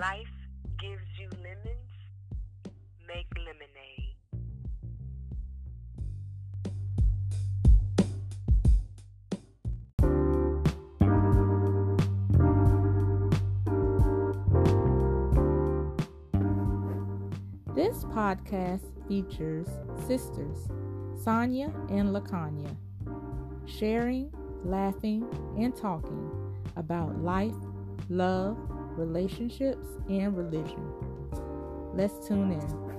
Life gives you lemons, make lemonade. This podcast features sisters Sonia and Lakanya sharing, laughing, and talking about life, love, relationships, and religion. Let's tune in.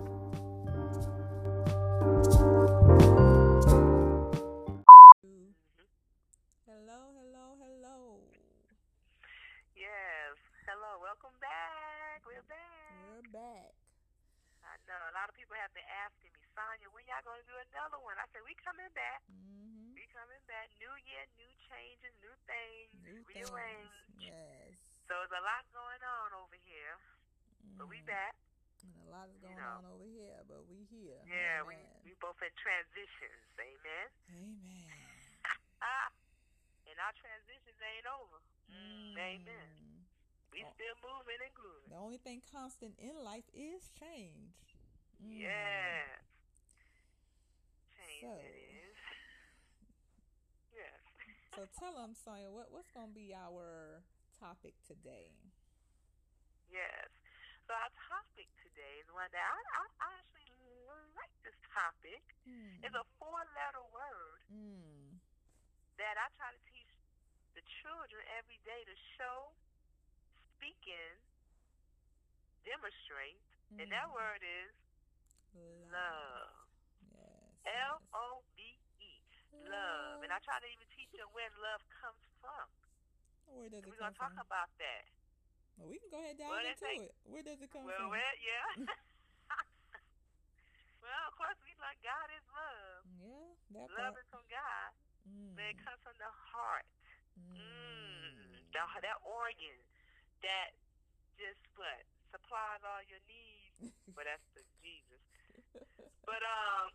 Mm, Amen. We Oh. still moving and grooving. The only thing constant in life is change. Mm. Yes. Change So. it is. Yes. So tell them, Sonia, what, what's going to be our topic today? Yes. So our topic today is one that I, I, I actually like this topic. Mm. It's a four-letter word Mm. that I try to children every day to show, speak in, demonstrate, and that Mm. word is love. Yes. L. O V E. Love. And I try to even teach them where love comes from. Where does it we're gonna talk from? about that. well, we can go ahead and dive Well, into it. Where does it come well, from? where, yeah. well, of course, we like God is love. Yeah, that Love part. is from God, Mm. but it comes from the heart. Mm. Mm. The, that organ that just what supplies all your needs. But that's the Jesus. But um,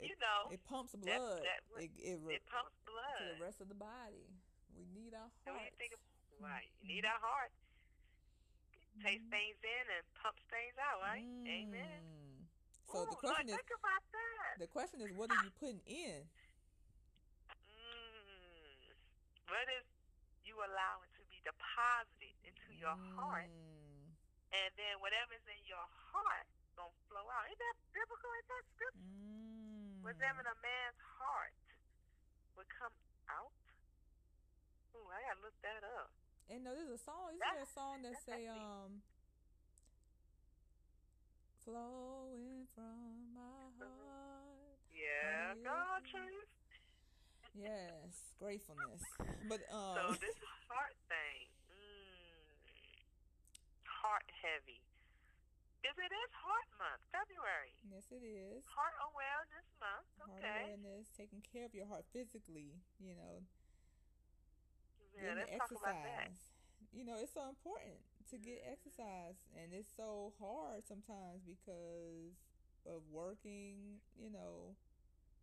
you know, It pumps blood. that what- it, it, it pumps to the rest of the body. We need our So you think of right, you need our heart. Takes Mhm. things in and pumps things out, right? Amen. Mm. So the question Lord, is, that. the question is, what are you putting in? Mm. What is you allow it to be deposited into your heart, Mm. and then whatever's in your heart gonna flow out. Ain't that biblical? Ain't that scripture? Mm. Whatever in a man's heart would come out. Ooh, I gotta look that up. And no, there's a song. Isn't there a song that say, um, flowing from my heart? Yeah, God, truth. Yes, gratefulness. But So um, this heart thing, mm, heart heavy. Because it is Heart Month, February. yes, it is. Heart Awareness Month, Heart awareness, taking care of your heart physically. You know, Yeah, let's the talk about that. exercise. You know, it's so important to get Mm-hmm. exercise, and it's so hard sometimes because of working. You know,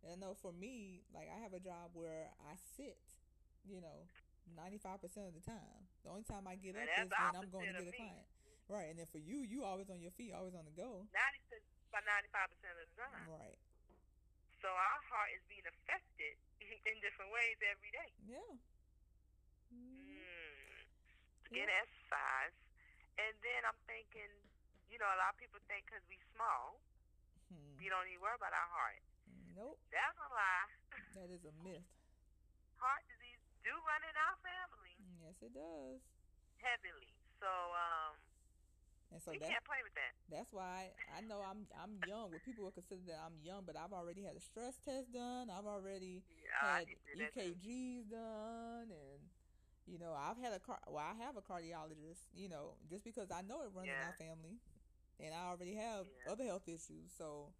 and I know for me, like I have a job where I sit. You know, ninety five percent of the time. The only time I get up is when I'm going to get a client. Right, and then for you, you always on your feet, always on the go. 90 by 95% of the time. Right. So our heart is being affected in different ways every day. Yeah. Mm. Mm. Yeah. Get exercise. And then I'm thinking, you know, a lot of people think because we small, Hmm. we don't need to worry about our heart. Nope, That's a lie. that is a myth. Heart disease do run in our family Yes, it does. heavily. So um, And so we that can't play with that. that's why I know I'm I'm young. What people would consider that I'm young, but I've already had a stress test done. I've already Yeah, had need do that too. EKGs done, and you know I've had a car. Well, I have a cardiologist. You know, just because I know it runs in Yeah. our family, and I already have Yeah. other health issues. So,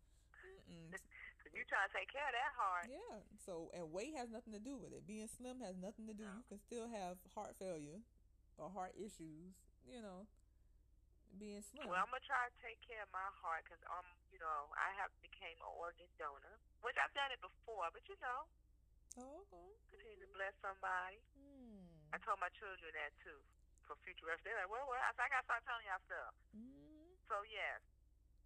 You trying to take care of that heart. yeah. So and weight has nothing to do with it. Being slim has nothing to do. No. You can still have heart failure or heart issues. You know, being slim. Well, I'm gonna try to take care of my heart because um, you know, I have became an organ donor, which I've done it before, but you know, oh, okay. continue to bless somebody. Hmm. I told my children that too. for future reference. They're like, well, well, I, I got to start telling y'all stuff. Mm, So yes,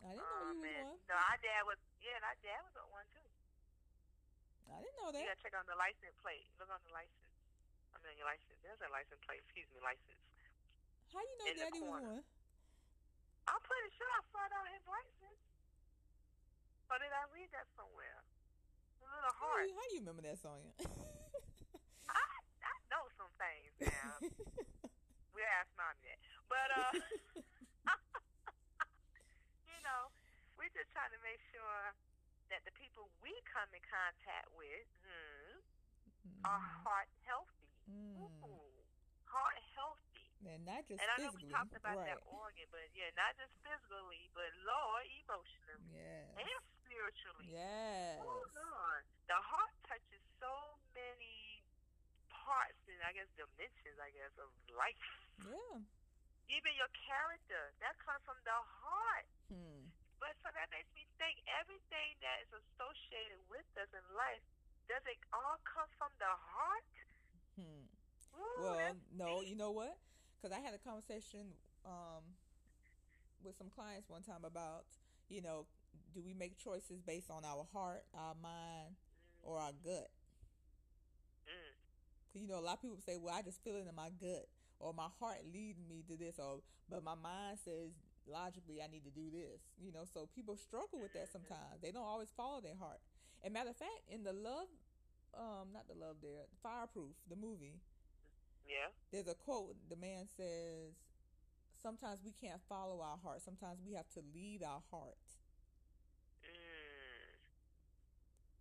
I didn't know um, you was and, one. no, our dad was yeah, and our dad was on one too. I didn't know that. You gotta check on the license plate. Look on the license. I mean, your license. There's a license plate. Excuse me, license. How you know in Daddy was one? I'm pretty sure I it on his license. Or did I read that somewhere? A little How heart. you, how you remember that song? I I know some things now. we'll ask mommy that. But uh, you know, we're just trying to make sure that the people we come in contact with hmm, are heart healthy. Mm. Ooh, heart healthy. And not just And I know we talked about right. that organ, but yeah, not just physically, but Lord, emotionally Yes. and spiritually. Yes. Oh Lord, the heart touches so many parts and I guess dimensions, I guess, of life. Yeah. Even your character that comes from the heart. Hmm. But so that makes me think everything that is associated with us in life does it all come from the heart? Hmm. Ooh, Well, no, deep. you know what? Because I had a conversation um, with some clients one time about, you know, do we make choices based on our heart, our mind, or our gut? Mm. you know, a lot of people say, well, I just feel it in my gut, or my heart leading me to this, or but my mind says logically I need to do this. You know, so people struggle with that sometimes. They don't always follow their heart. And matter of fact, in the love, um, not the love there, Fireproof, the movie, Yeah. there's a quote the man says sometimes we can't follow our heart sometimes we have to lead our heart Mm.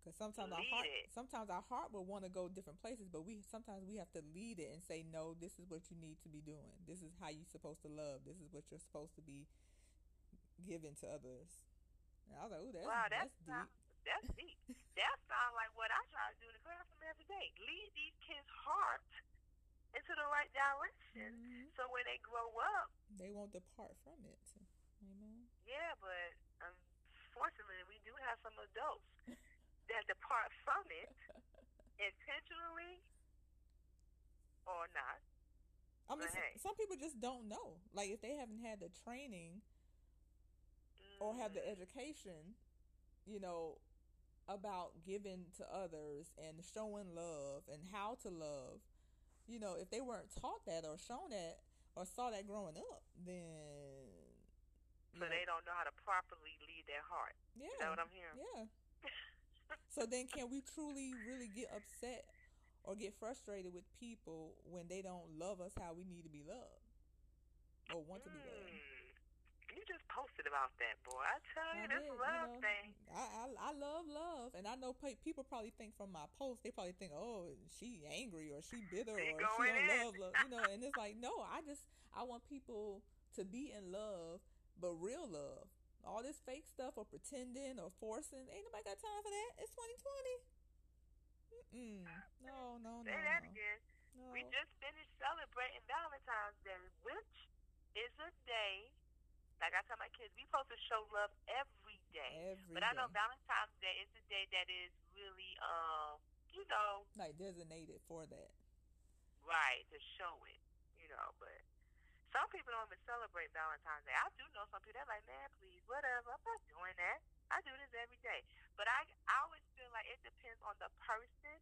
Because sometimes our heart it. sometimes our heart will want to go different places but we sometimes we have to lead it and say no this is what you need to be doing this is how you're supposed to love this is what you're supposed to be giving to others and i was like oh that's, wow, that's, that's deep not- that's deep. that sounds like what I try to do in the classroom every day. Lead these kids' heart into the right direction, Mhm. so when they grow up, they won't depart from it amen yeah. But unfortunately, we do have some adults that depart from it intentionally or not. i mean some, hey. some people just don't know like if they haven't had the training or have the Mm. education, you know, about giving to others and showing love and how to love. You know, if they weren't taught that or shown that or saw that growing up, then So know, they don't know how to properly lead their heart. yeah, Is that what I'm hearing? yeah. So then, can we truly, really get upset or get frustrated with people when they don't love us how we need to be loved or want to be loved? Mm. You just posted about that, boy. I tell you, I this did, you love know, thing. I, I I love love, and I know people probably think from my post, they probably think, oh, she angry or she bitter She or she don't in. love love, you know. And it's like, no, I just I want people to be in love, but real love. All this fake stuff or pretending or forcing, ain't nobody got time for that. It's 2020. Mm-mm. No, no, no, Say that again. no. We just finished celebrating Valentine's Day, which is a day, like I tell my kids, we supposed to show love every day. Every but I know. Valentine's Day is a day that is really, um, you know, like designated for that. right to show it, you know. But some people don't even celebrate Valentine's Day. I do know some people that like, man, please, whatever. I'm not doing that. I do this every day. But I, I always feel like it depends on the person,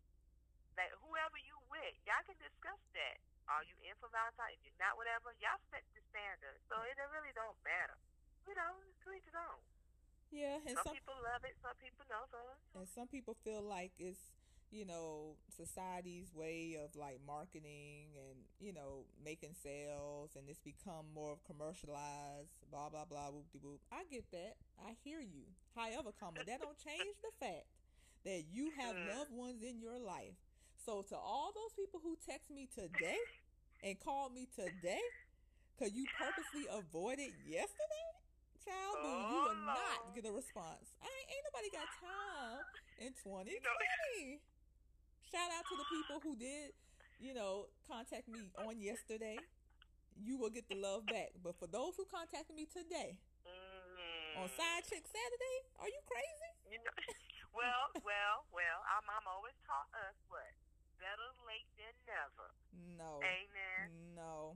like whoever you with. Y'all can discuss that. Are you in for Valentine's? If you're not, whatever. Y'all set the standard, so it really don't matter. You know, it's to each his own. Yeah, and Some some people love it, some people don't. So and some people feel like it's you know society's way of like marketing and you know making sales and it's become more commercialized blah blah blah whoop de whoop. I get that. I hear you. However comma that don't change the fact that you have Mm. loved ones in your life. So to all those people who text me today and called me today because you purposely avoided yesterday? Child boo you will Oh, not get a response. I ain't, ain't nobody got time in 2020 You know- shout out to the people who did you know contact me on yesterday you will get the love back but for those who contacted me today mm, on side chick saturday are you crazy You know, well, well, well. Our mom always taught us what better late than never. no Amen. no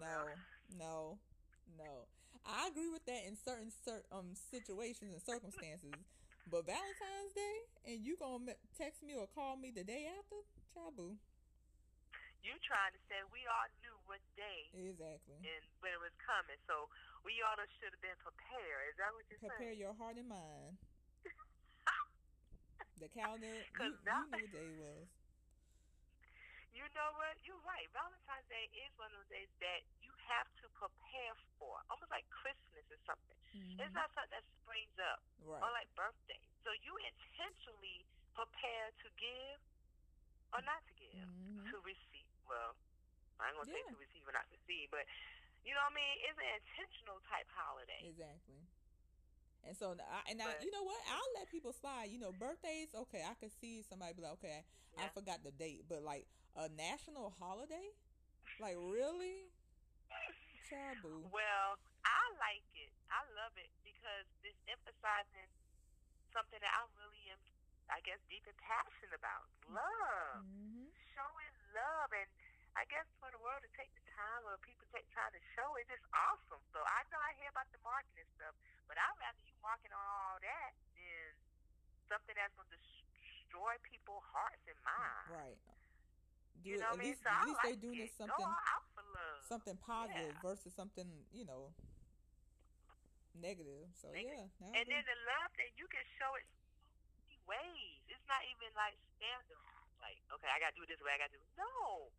No, no, no. I agree with that in certain cer- um situations and circumstances. But Valentine's Day and you gonna text me or call me the day after? Chabu. You trying to say we all knew what day exactly and when it was coming, so we all should have been prepared. Is that what you're Prepare saying? your heart and mind. the calendar, you, you knew what day it was. You know what? You're right. Valentine's Day is one of those days that you have to prepare for, almost like Christmas or something. Mhm. It's not something that springs up, Right. or like birthday. So you intentionally prepare to give or not to give, Mhm. to receive. Well, I ain't gonna say to receive or not to receive, but you know what I mean? It's an intentional type holiday. Exactly. And so, I, and I, you know what? I'll let people slide. You know, birthdays. Okay, I could see somebody be like, okay, I forgot the date, but like a national holiday, like really, Chabu. Well, I like it. I love it because it's emphasizing something that I really am, I guess, deep and passionate about. Love. Mm-hmm. Showing love. And I guess for the world to take the time or people take time to show it, it's awesome. So I know I hear about the marketing stuff, but I'd rather you market on all that than something that's going to destroy people's hearts and minds. Right. Do You know at what I mean? least, So at least like they're doing it. it something, Go all out for love. something positive Yeah. versus something, you know, negative. So Negative. yeah. And they- then the love thing, you can show it ways. It's not even like standardized. Like, okay, I got to do it this way. I got to do No.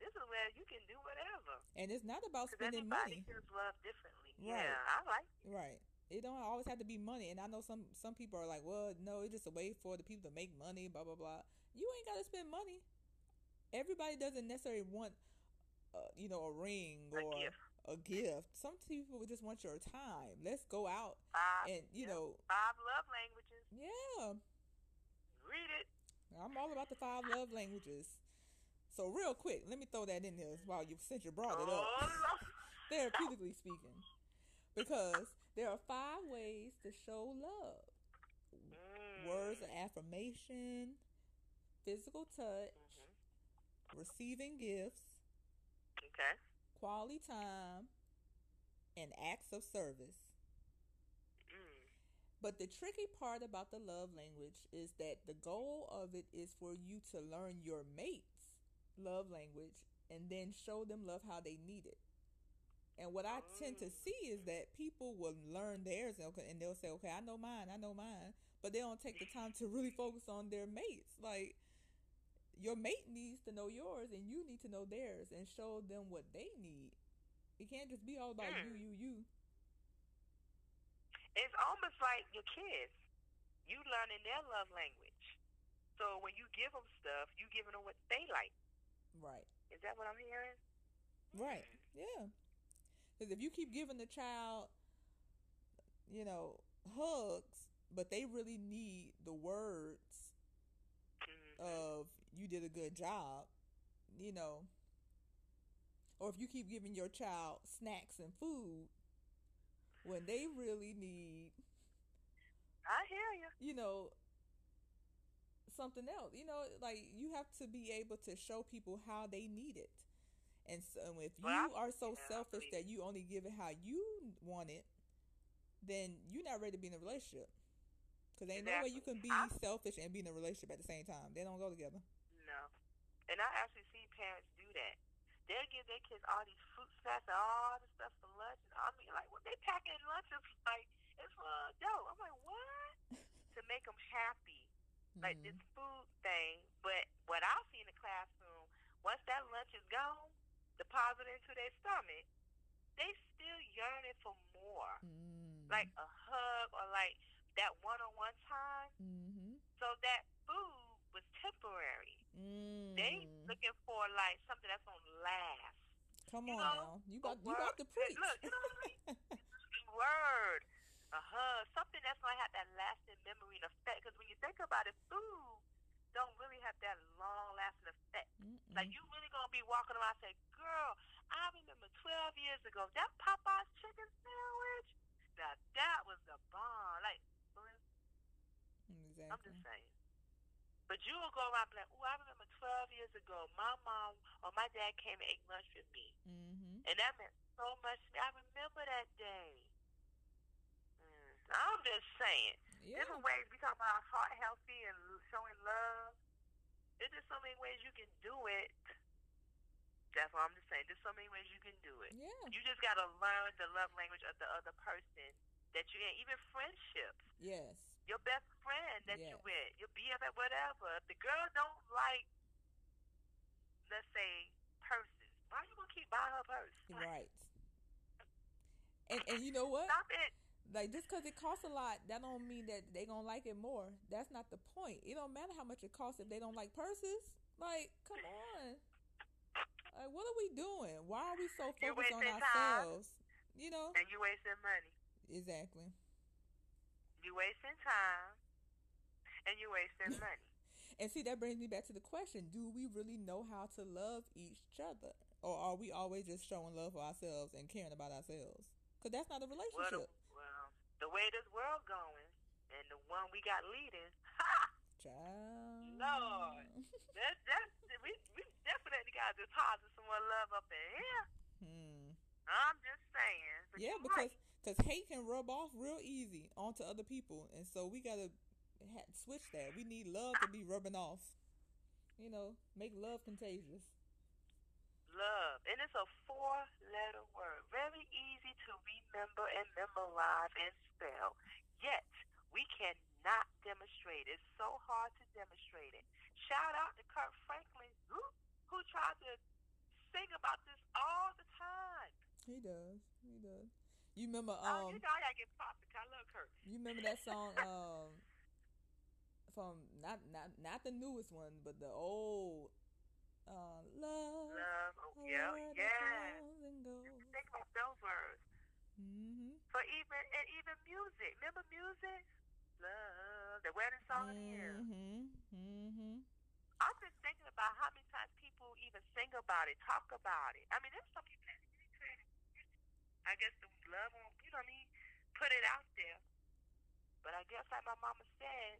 This is where you can do whatever. and it's not about spending money. feels love differently. Right. Yeah, I like it. Right. It don't always have to be money. And I know some some people are like, well, no, it's just a way for the people to make money, blah blah blah. You ain't got to spend money. Everybody doesn't necessarily want, uh, you know, a ring A or gift. a gift. Some people just want your time. Let's go out Five, and you yeah. know, five love languages. yeah. Read it. I'm all about the five love languages. So real quick, let me throw that in there while you since you brought it up. Oh, therapeutically speaking, because there are five ways to show love: Mm. words of affirmation, physical touch, Mhm. Receiving gifts, Okay. quality time, and acts of service. Mm. But the tricky part about the love language is that the goal of it is for you to learn your mate's love language and then show them love how they need it. And what I tend to see is that people will learn theirs and and they'll say, okay, I know mine, I know mine. But they don't take the time to really focus on their mates. Like, your mate needs to know yours and you need to know theirs and show them what they need. It can't just be all about you, Mm. you, you. It's almost like your kids. You learning their love language. So when you give them stuff, you giving them what they like. Right. Is that what I'm hearing? Right. Yeah. Because if you keep giving the child, you know, hugs, but they really need the words Mhm. of "you did a good job," you know, or if you keep giving your child snacks and food when they really need, I hear you. you know, something else. You know, like you have to be able to show people how they need it. And so if you Well, are so yeah, selfish that you only give it how you want it, then you're not ready to be in a relationship. Because ain't no way you can be I- selfish and be in a relationship at the same time. They don't go together. And I actually see parents do that. They'll give their kids all these fruit snacks and all this stuff for lunch. And I mean, like, what they packing lunches like it's for adult. I'm like, what? to make them happy, like Mhm. this food thing. But what I see in the classroom, once that lunch is gone, deposited into their stomach, they still yearning for more, Mm. like a hug or like that one-on-one time. Mhm. So that food was temporary. Mm. They for like something that's gonna last. Come you on know, now. You got you got to preach. Look, you know what I mean? A word, a hug, something that's gonna have that lasting memory and effect. Because when you think about it, food don't really have that long lasting effect. Mm-mm. Like you really gonna be walking around and say, "Girl, I remember 12 years ago that Popeye's chicken sandwich. Now that was the bomb." Like, exactly. I'm just saying. But you will go around and be like, "Ooh, I remember 12 years ago, my mom or my dad came and ate lunch with me." Mhm. And that meant so much to me. I remember that day. Mm. I'm just saying. Yeah. Different ways we talk about heart healthy and showing love. There's just so many ways you can do it. That's what I'm just saying. There's so many ways you can do it. Yeah. You just gotta learn the love language of the other person that you in. Even friendships. Yes. Your best friend that Yes. you with, your BFF, whatever. If the girl don't like, let's say, purses, why you gonna keep buying her purse? Right. And and you know what? Stop it. Like just because it costs a lot, that don't mean that they gonna like it more. That's not the point. It don't matter how much it costs if they don't like purses. Like, come on. Like, what are we doing? Why are we so focused on wasting time. ourselves? You know And you wasting money. exactly. You wasting time. And you wasting money. And see, that brings me back to the question: Do we really know how to love each other, or are we always just showing love for ourselves and caring about ourselves? Because that's not a Well, relationship. the, well, the way this world going, and the one we got leading, ha! Child. Lord. That's that's we we definitely got to deposit some more love up in here. Hmm. I'm just saying. Yeah, because right. Cause hate can rub off real easy onto other people, and so we gotta ha- switch that. We need love to be rubbing off. You know, make love contagious. love, and it's a four-letter word, very easy to remember and memorize and spell. Yet we cannot demonstrate. It's so hard to demonstrate it. Shout out to Kirk Franklin, who who tried to sing about this all the time. He does. He does. You remember oh, um you know I gotta get props. I love Kirk. you remember that song um from not not not the newest one, but the old uh love. Love, oh, a yeah, yeah. Think about those words. Mm-hmm. For even and even music. Remember music? Love, the wedding song of the year. Mhm. Mhm. I'm just thinking about how many times people even sing about it, talk about it. I mean, there's some people that really try to, I guess, the love, on- you know what I mean, put it out there. But I guess, like my mama said,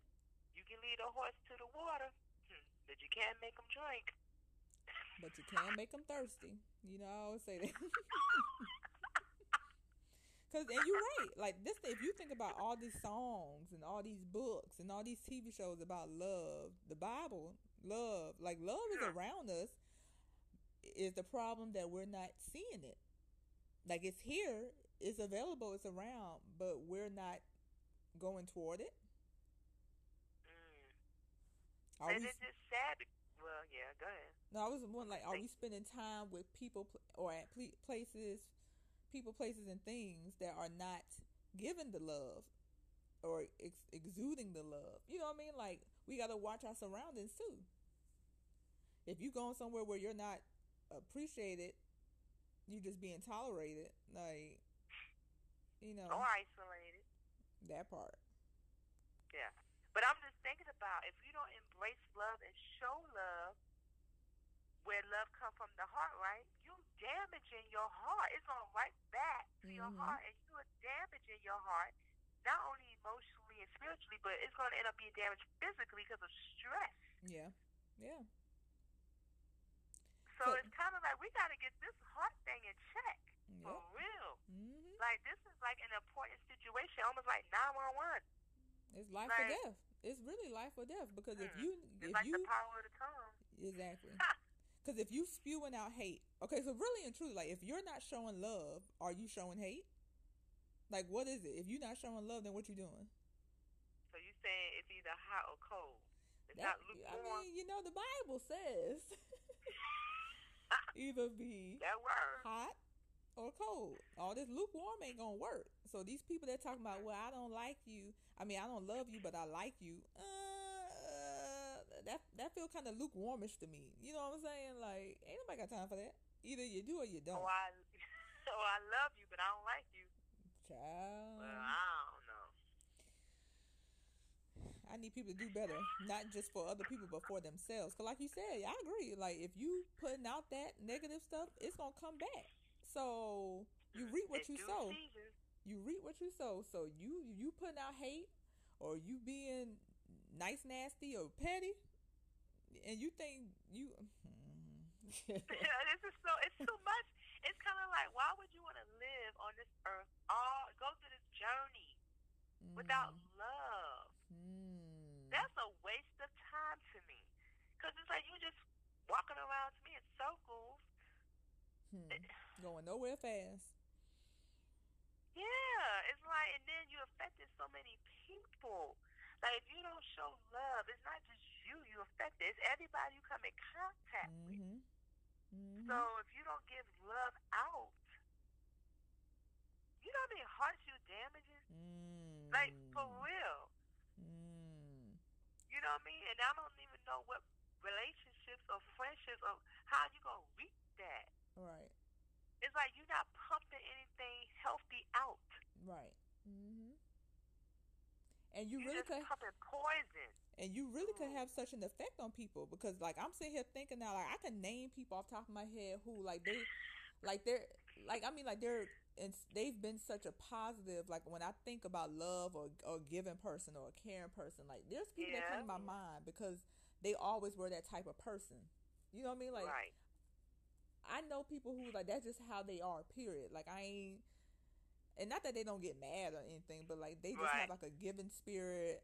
you can lead a horse to the water, hmm, but you can't make him drink. But you can make them thirsty. You know, I always say that. Cause and you're right. Like this, if you think about all these songs and all these books and all these TV shows about love, the Bible, love, like love is around us. Is the problem that we're not seeing it? Like it's here, it's available, it's around, but we're not going toward it. Mm. Are and we? it's just sad. Well, yeah, go ahead. No, I was wondering, like, are we spending time with people pl- or at places, people, places, and things that are not giving the love or ex- exuding the love? You know what I mean? Like, we got to watch our surroundings too. If you going somewhere where you're not appreciated, you just being tolerated, like, you know, Or isolated. that part. Yeah. But I'm just thinking about if you don't embrace love and show love where love comes from the heart, right? You're damaging your heart. It's going right back to your Mhm. heart and you are damaging your heart, not only emotionally and spiritually, but it's going to end up being damaged physically because of stress. Yeah, yeah, So, So- it's kind of like we got to get this heart thing in check. yeah. For real. hmm Like, this is like an important situation, almost like 911. It's life or death. It's really life or death because if Hmm. you It's if like you the power of the tongue. Exactly. Because if you spewing out hate, okay, so really and truly, like if you're not showing love, are you showing hate? Like what is it? If you're not showing love, then what you doing? So you saying it's either hot or cold. It's That- not I lukewarm. mean, you know, the Bible says either be hot or cold. All this lukewarm ain't gonna work. So these people that talking about, well, I don't like you. I mean, I don't love you, but I like you. Uh, that that feel kind of lukewarmish to me. You know what I'm saying? Like, ain't nobody got time for that. Either you do or you don't. Oh, I, oh, I love you, but I don't like you. Child. Well, I. I need people to do better, not just for other people, but for themselves. Cause like you said, I agree. Like if you putting out that negative stuff, it's gonna come back. So you reap what you sow. You reap what you sow. So you you putting out hate, or you being nice, nasty, or petty, and you think you. this is so. It's too much. it's kind of like, why would you want to live on this earth, all go through this journey without Mm. love? Mm. That's a waste of time to me. Because it's like you just walking around to me in circles. Hmm. Going nowhere fast. Yeah, it's like, and then you affected so many people. Like, if you don't show love, it's not just you you affected, it's everybody you come in contact with. Mm-hmm. Mm-hmm. So if you don't give love out, you know how many hearts you damaging? mm. Like, for real. You know what I mean? And I don't even know what relationships or friendships or how you going to reach that. Right. It's like you're not pumping anything healthy out. Right. Mm-hmm. And you You're really could, pumping poison. and you really could Mm. have such an effect on people because, like, I'm sitting here thinking now, like, I can name people off the top of my head who, like, they, like, they're, like, I mean, like, they're, and they've been such a positive. Like, when I think about love or or giving person or a caring person, like, there's people that come to my mind because they always were that type of person. You know what I mean? Like, right. I know people who like that's just how they are. Period. Like I ain't, and not that they don't get mad or anything, but like they just Right. have like a giving spirit,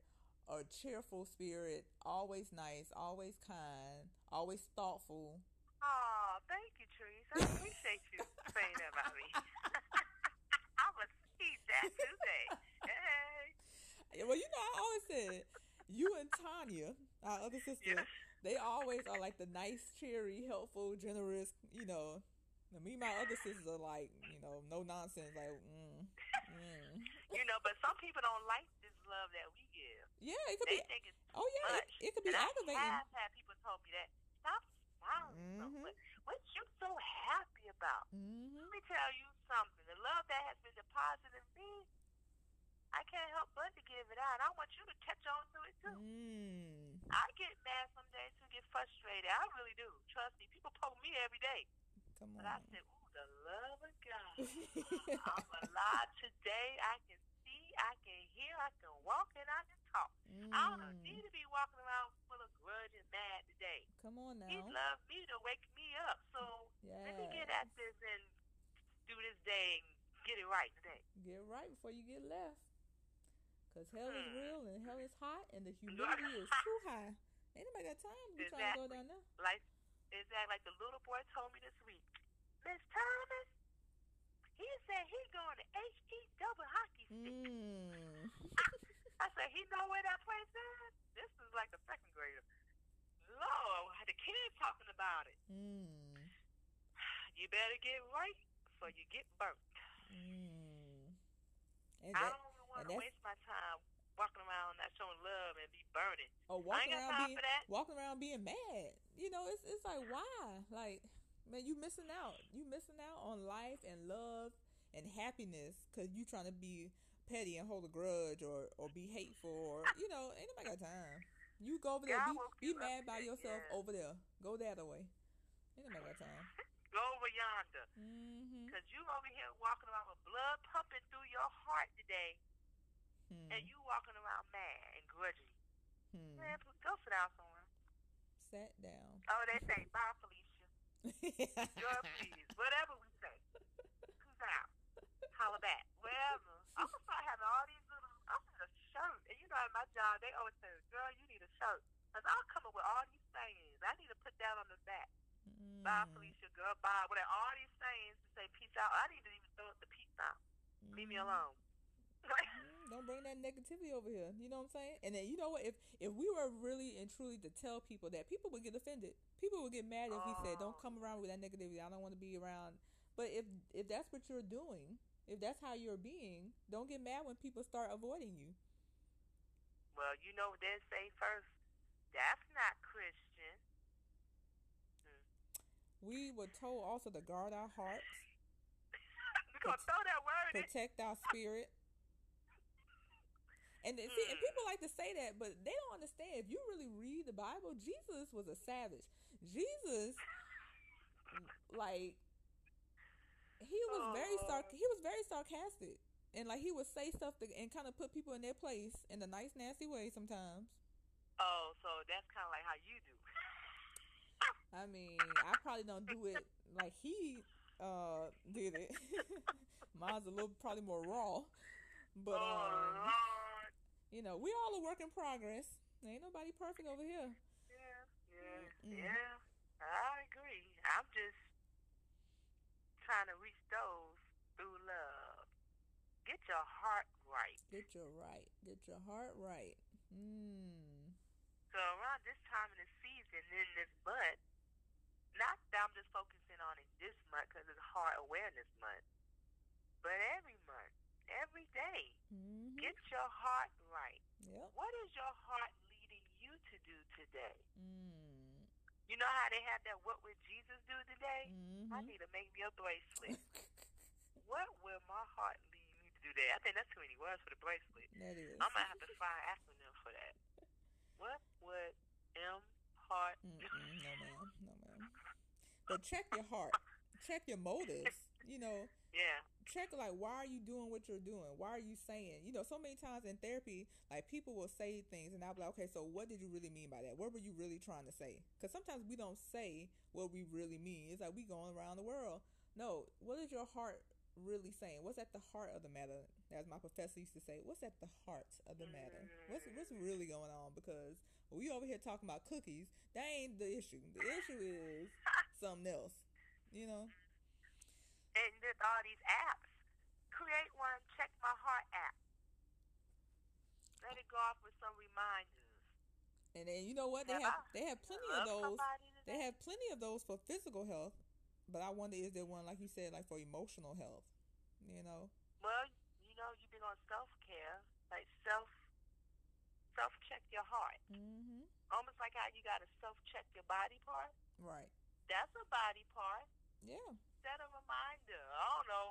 a cheerful spirit, always nice, always kind, always thoughtful. Oh, thank you, Teresa. I appreciate you saying that about me. I'm going to see that today. Hey. Well, you know, I always said you and Tanya, our other sister, Yes. they always are like the nice, cheery, helpful, generous. You know, and me, and my other sisters are like, you know, no nonsense. Like, mm, mm. You know, but some people don't like this love that we give. yeah, it could They be. think it's Oh yeah, much. it, it could be and aggravating. I have had people told me that. Stop smiling so Mhm. much. What you so happy about? Mm-hmm. Let me tell you something. The love that has been deposited in me, I can't help but to give it out. I want you to catch on to it too. Mm. I get mad some days too, get frustrated. I really do. Trust me. People poke me every day. Come But I said, ooh, the love of God. I'm alive today. I can see, I can hear, I can walk, and I can talk. I don't Mm. need to be walking around full of grudge and mad today. Come on now. He loved me to wake me up. So let me get at this and do this day and get it right today. Get it right before you get left. Cause hell is Hmm. real and hell is hot and the humidity is too high. Ain't nobody got time to be trying to go down there. Like is that like the little boy told me this week? Miss Thomas, he said he going to H E double hockey stick. Mm. I said, he know where that place is? This is like a second grader. Lord, the kids talking about it. Mm. You better get right before you get burnt. Mm. And I that, don't want to waste my time walking around not showing love and be burning. or I walking around being for that. walking around being mad. You know, it's it's like why? Like, man, you missing out. You missing out on life and love and happiness because you trying to be petty and hold a grudge or or be hateful or you know, ain't nobody got time. You go over there, be, be mad by yourself yeah. over there. Go the other way. Ain't nobody got time. Go over yonder. Mm-hmm. Because you over here walking around with blood pumping through your heart today, Hmm. and you walking around mad and grudgy. Hmm. Man, go sit down somewhere. Sat down. Oh, they say, bye, Felicia. Girl, please. Whatever we say. Peace out. Holla back. Wherever. I'm going to start having all these little, I'm going to shirt. And you know, at my job, they always say, girl, you need a shirt. Because I'll come up with all these sayings. I need to put that on the back. Bye, Mm. Felicia, girl, bye. With all these sayings to say peace out. I need to even throw up the peace out. Leave me Mhm. alone. Don't bring that negativity over here. You know what I'm saying? And then you know what? If if we were really and truly to tell people that, people would get offended. People would get mad if we said, "Don't Oh. come around with that negativity. I don't want to be around." But if if that's what you're doing, if that's how you're being, don't get mad when people start avoiding you. well, you know what they say first. That's not Christian. Hmm. We were told also to guard our hearts, We're going to throw that word in. protect our spirit. And then, see, and people like to say that, but they don't understand. If you really read the Bible, Jesus was a savage. Jesus, like, he was very sarc- Oh. he was very sarcastic, and like he would say stuff to, and kind of put people in their place in a nice, nasty way sometimes. Oh, so that's kind of like how you do. I mean, I probably don't do it like he Uh, did it? Mine's a little probably more raw, but oh um. You know, we all a work in progress. Ain't nobody perfect over here. Yeah, yeah, Mm. yeah. I agree. I'm just trying to reach those through love. Get your heart right. Get your right. Get your heart right. Mm. So around this time of the season, in this month, not that I'm just focusing on it this month because it's Heart Awareness Month, but day, hmm get your heart right. Yep. What is your heart leading you to do today? Mm. You know how they have that "What would Jesus do today"? hmm I need to make me a bracelet. what will my heart lead me to do today? I think that's too many words for the bracelet. that is. I'm gonna have to find an acronym for that. What would M heart Mm-mm, no ma'am. No ma'am. But check your heart. Check your motives. You know, Yeah. Check like why are you doing what you're doing? Why are you saying? You know, so many times in therapy, like people will say things, and I'll be like, okay, so what did you really mean by that? What were you really trying to say? Because sometimes we don't say what we really mean. It's like we going around the world. No, what is your heart really saying? What's at the heart of the matter? As my professor used to say, what's at the heart of the matter? What's what's really going on? Because we over here talking about cookies. That ain't the issue. The issue is something else. You know. And with all these apps, create one check my heart app. Let it go off with some reminders. And then you know what? They Yeah, have they have plenty of those. They have plenty of those for physical health, but I wonder is there one like you said, like for emotional health? You know? Well, you know, you've been on self care, like self self check your heart. Mm-hmm. Almost like how you gotta self check your body part. Right. That's a body part. Yeah. Set a reminder. I don't know.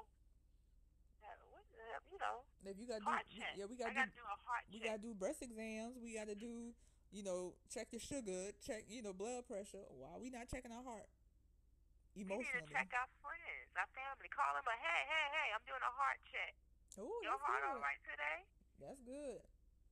What, you know, If you got heart do, check. yeah, we I got gotta do do a heart check. we check. got to do breast exams. We got to do, you know, check the sugar, check you know blood pressure. Why are we not checking our heart? we need to Emotionally. check our friends, our family. Call them a hey, hey, hey. I'm doing a heart check. Oh, Your heart good. all right today? That's good.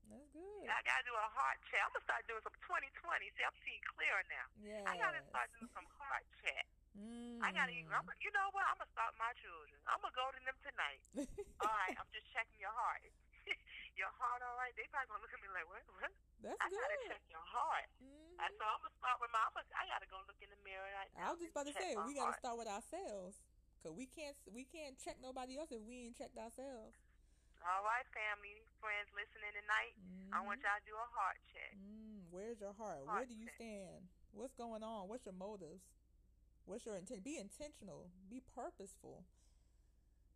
That's good. I gotta do a heart check. I'm gonna start doing some 2020. See, I'm seeing clearer now. Yeah. I gotta start doing some heart check. Mm. I gotta. even- I'm, you know what? I'm gonna start my children. I'm gonna go to them tonight. All right, I'm just checking your heart. your heart, all right? They probably gonna look at me like, what? What? That's I gotta check your heart. Mhm. And so I'm gonna start with my. I'm gonna, I gotta go look in the mirror right I was just about to say we got to heart. start with ourselves, cause we can't we can't check nobody else if we ain't checked ourselves. All right, family, friends listening tonight. I want Mhm. y'all to do a heart check. Mm, where's your heart? Where do you check. stand? What's going on? What's your motives? What's your intent? Be intentional. Be purposeful.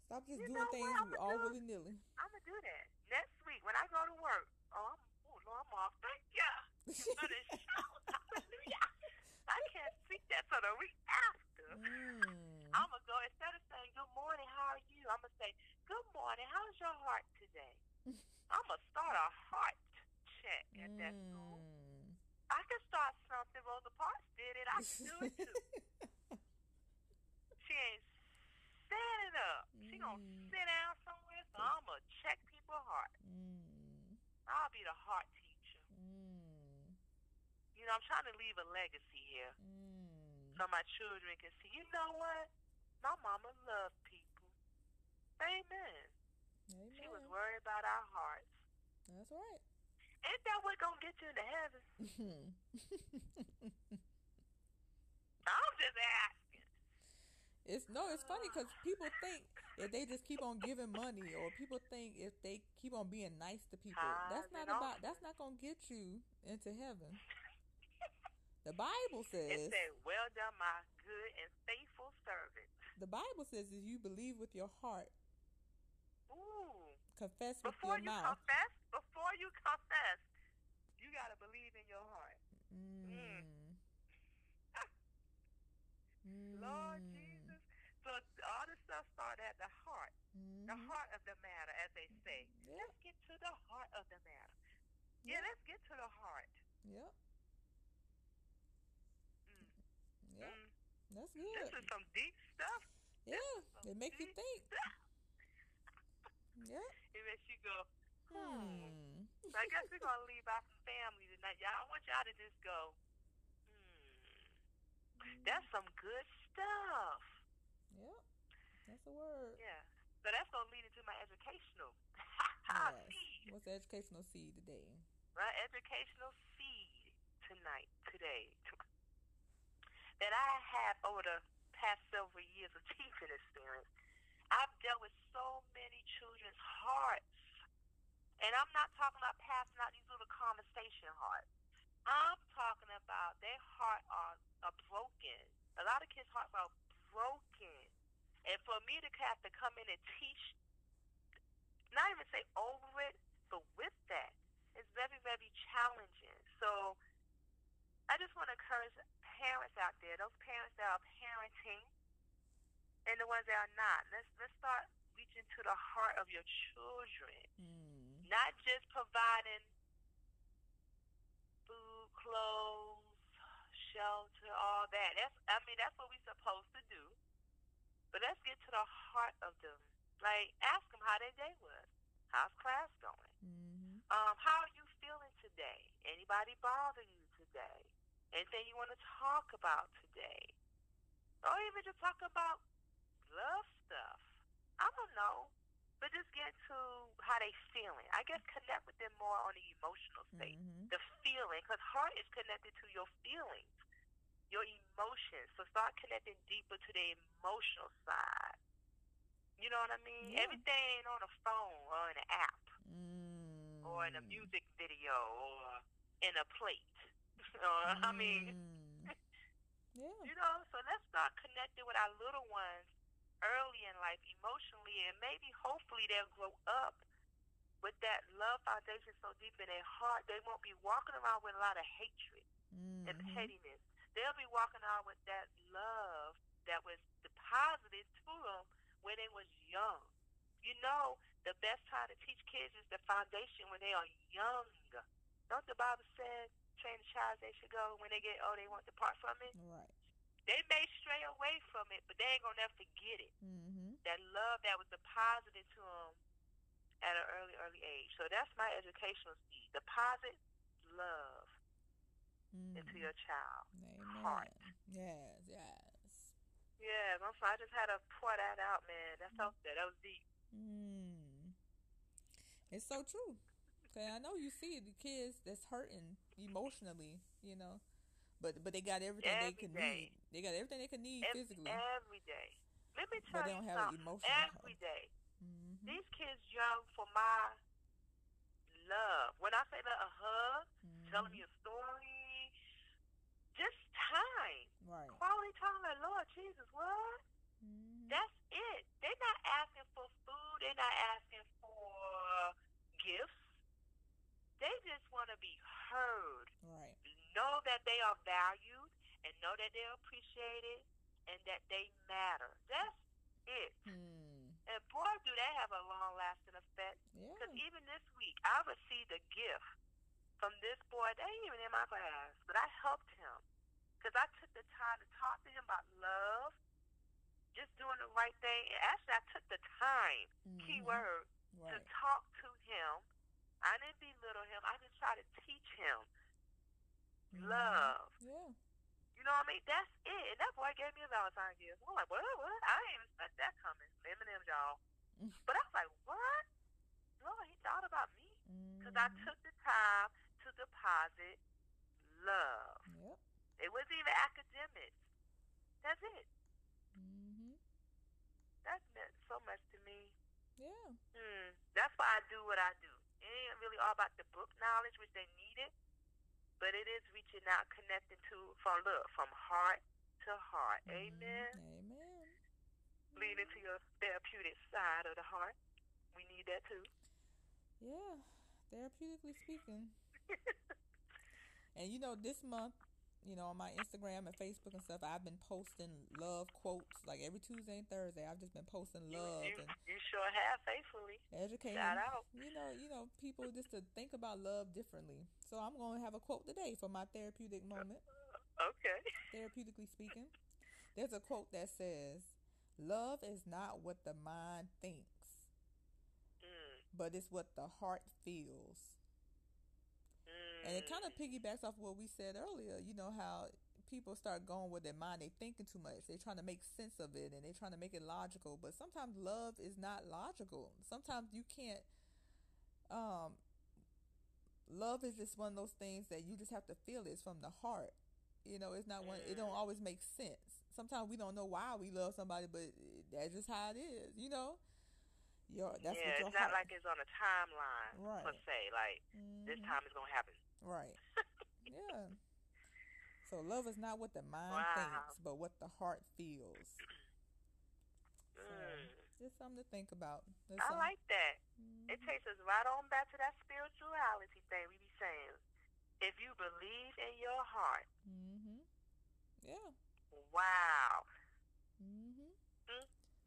Stop just You doing things I'ma all do- willy nilly. I'm gonna do that next week when I go to work. Oh, I'm, oh Lord, I'm off. Thank you. For the show. Hallelujah. I can't speak that for the week after. mm. I'm gonna go instead of saying good morning, how are you? I'm gonna say good morning. How's your heart today? I'm gonna start a heart check at that school. Mm. I can start something. Rosa Parks did it. I can do it too. She ain't setting up. She gonna Mm. sit down somewhere. So I'm gonna check people's heart. Mm. I'll be the heart teacher. Mm. You know, I'm trying to leave a legacy here Mm. so my children can see. You know what? My mama loved people. Amen. She was worried about our hearts. That's right. Ain't that what gonna get you into heaven? I'm just asking. It's no, it's funny because people think if they just keep on giving money, or people think if they keep on being nice to people, that's not about. That's not gonna get you into heaven. The Bible It says. said, "Well done, my good and faithful servant." The Bible says if you believe with your heart, Ooh. confess with Before your you mouth. confess, before you confess, you gotta believe in your heart. Mm. Lord Mm. Jesus. So all this stuff started at the heart, the Mhm. heart of the matter, as they say. Yeah. Let's get to the heart of the matter. Yeah, let's get to the heart. Yep. Mm. Yep. Mm. That's This is some deep stuff. Yeah. It makes you think. Yeah. It makes you go, hmm. Hmm. So I guess we're gonna leave our family tonight. Y'all, I want y'all to just go. Hmm. That's some good stuff. That's a word. Yeah. So that's gonna lead into my educational Yes. seed. What's the educational seed today? My educational seed tonight, today, that I have over the past several years of teaching experience. I've dealt with so many children's hearts. And I'm not talking about passing out these little conversation hearts. I'm talking about their heart are, are broken. A lot of kids' hearts are broken. And for me to have to come in and teach, not even say over it, but with that, it's very, very challenging. So I just want to encourage parents out there, those parents that are parenting and the ones that are not. Let's let's start reaching to the heart of your children. Mm. Not just providing food, clothes, shelter, all that. That's I mean that's what we're supposed to do. But let's get to the heart of them. Like ask them how their day was. How's class going? Mm-hmm. Um, how are you feeling today? Anybody bother you today? Anything you want to talk about today? Or even just talk about love stuff. I don't know. But just get to how they feeling. I guess connect with them more on the emotional state. Mm-hmm. The feeling. Because heart is connected to your feelings, your emotions. So start connecting deeper to the emotional side. You know what I mean? Yeah. Everything on a phone or an app Mm. or in a music video or in a plate. or, I mean, Mm. yeah. you know, so let's start connecting with our little ones early in life emotionally and maybe hopefully they'll grow up with that love foundation so deep in their heart they won't be walking around with a lot of hatred and Mhm. pettiness. They'll be walking around with that love that was deposited to them when they was young. You know, the best time to teach kids is the foundation when they are young. Don't the Bible say, train a child they should go when they get old, they won't depart from it? Right. They may stray away from it, but they ain't gonna never forget it. Mm-hmm. That love that was deposited to them at an early, early age. So that's my educational seed. Deposit love Mm-hmm. into your child. Amen. heart. Yes, yes. Yeah, I'm sorry. I just had to pour that out, man. That's so that was deep. Mm. It's so true. Okay, I know you see the kids that's hurting emotionally, you know, but but they got everything they can day. need. They got everything they can need Ev- physically, Every day. Let me but tell they you don't have an something. emotional Every day. Mm-hmm. These kids young for my love. When I say that, a hug, telling me a story, time. right. Quality time. Like, Lord Jesus, what? Mm-hmm. That's it. They're not asking for food. They're not asking for gifts. They just want to be heard. right. Know that they are valued and know that they're appreciated and that they matter. That's it. Hmm. And boy, do they have a long lasting effect. Yeah. Because even this week, I received a gift from this boy. They ain't even in my class, but I helped him because I took the time to talk to him about love, just doing the right thing. And actually, I took the time, key Mhm. word, to talk to him. I didn't belittle him. I just tried to teach him Mhm. love. Yeah. You know what I mean? That's it. And that boy gave me a Valentine's gift. I'm like, what? What? I didn't even expect that coming. M&M's, y'all. Mm. But I was like, what? Lord, he thought about me. Because I Mhm. took the time to deposit love. It wasn't even academics. That's it. Mm-hmm. That meant so much to me. Yeah. Mm. That's why I do what I do. It ain't really all about the book knowledge, which they needed, but it is reaching out, connecting to, from look, from heart to heart. Mhm. Amen. Amen. Leading to your therapeutic side of the heart. We need that too. Yeah. Therapeutically speaking. And you know, this month, you know, on my Instagram and Facebook and stuff, I've been posting love quotes like every Tuesday and Thursday. I've just been posting You, love you, and you sure have faithfully. educating. Shout out. You know, you know, people just to think about love differently. So I'm going to have a quote today for my therapeutic moment. Okay. Therapeutically speaking, there's a quote that says, "Love is not what the mind thinks, Mm, but it's what the heart feels." Mm, And it kind of piggybacks off what we said earlier. You know how people start going with their mind, they thinking too much. They're trying to make sense of it and they're trying to make it logical. But sometimes love is not logical. Sometimes you can't. Um, love is just one of those things that you just have to feel. It's from the heart. You know, it's not one. It don't always make sense. Sometimes we don't know why we love somebody, but that's just how it is. You know. Your, that's yeah, it's not like it's on a timeline right. per se. Like mm-hmm. this time is gonna happen. Right. yeah. So love is not what the mind wow. thinks, but what the heart feels. So, mm. Just something to think about. That's I all. like that. Mm-hmm. It takes us right on back to that spirituality thing we be saying. If you believe in your heart. Mm-hmm. Yeah. Wow. Mm-hmm.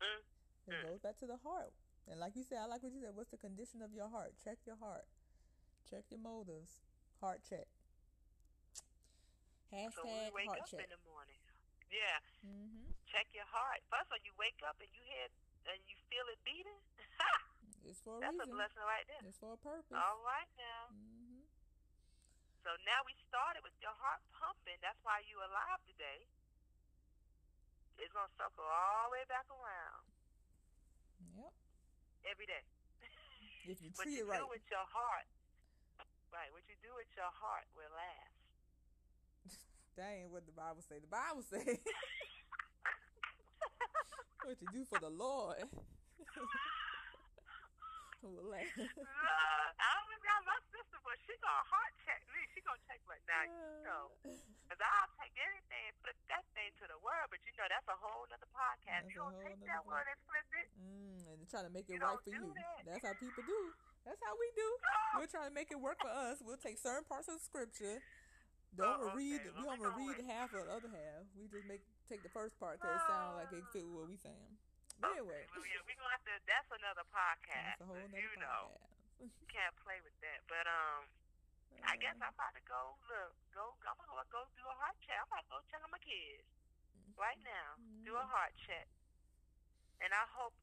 Mm-hmm. It goes back to the heart. And like you said, I like what you said. What's the condition of your heart? Check your heart. Check your motives. Heart check. Hashtag so when you wake up check. in the morning, yeah, mm-hmm. check your heart. First, when you wake up and you hear and you feel it beating, it's for a that's reason. a blessing right there. It's for a purpose. All right now. Mm-hmm. So now we started with your heart pumping. That's why you alive today. It's gonna circle all the way back around. Every day. If you treat it right. What you do with your heart, right? What you do with your heart will last. That ain't what the Bible say. The Bible say what you do for the Lord. Well, uh, I don't got my sister, but she gonna heart check me. She gonna check like now, you know, because I'll take anything and flip that thing to the word. But you know, that's a whole other podcast. That's you don't take that word and flip it. Mm, and trying to make it you right for you. That. That's how people do. That's how we do. We're trying to make it work for us. We'll take certain parts of the scripture don't oh, read. Okay. We don't read half of the other half. We just make take the first part because it sounds like it fit what we saying. But anyway, well, yeah, we gonna have to. That's another podcast. That's a whole other you podcast. know, can't play with that. But um, uh, I guess I'm about to go. Look, go. I'm gonna go do a heart check. I'm about to go check on my kids right now. Mm-hmm. Do a heart check, and I hope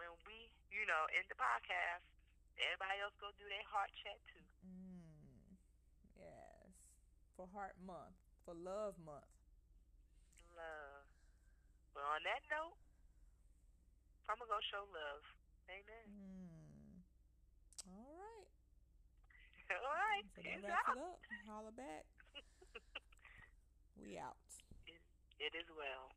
when we, you know, in the podcast, everybody else go do their heart check too. Mm Yes, for Heart Month, for Love Month. Love. Well, on that note, I'm going to go show love. Amen. Mm. All right. All right. So that wraps out. it up. Holla back. we out. it, it is well.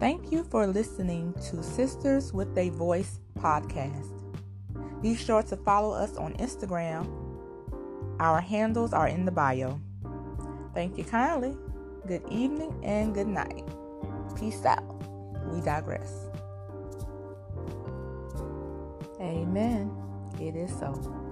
Thank you for listening to Sisters with a Voice podcast. Be sure to follow us on Instagram. Our handles are in the bio. Thank you kindly. Good evening and good night. Peace out. We digress. Amen. It is so.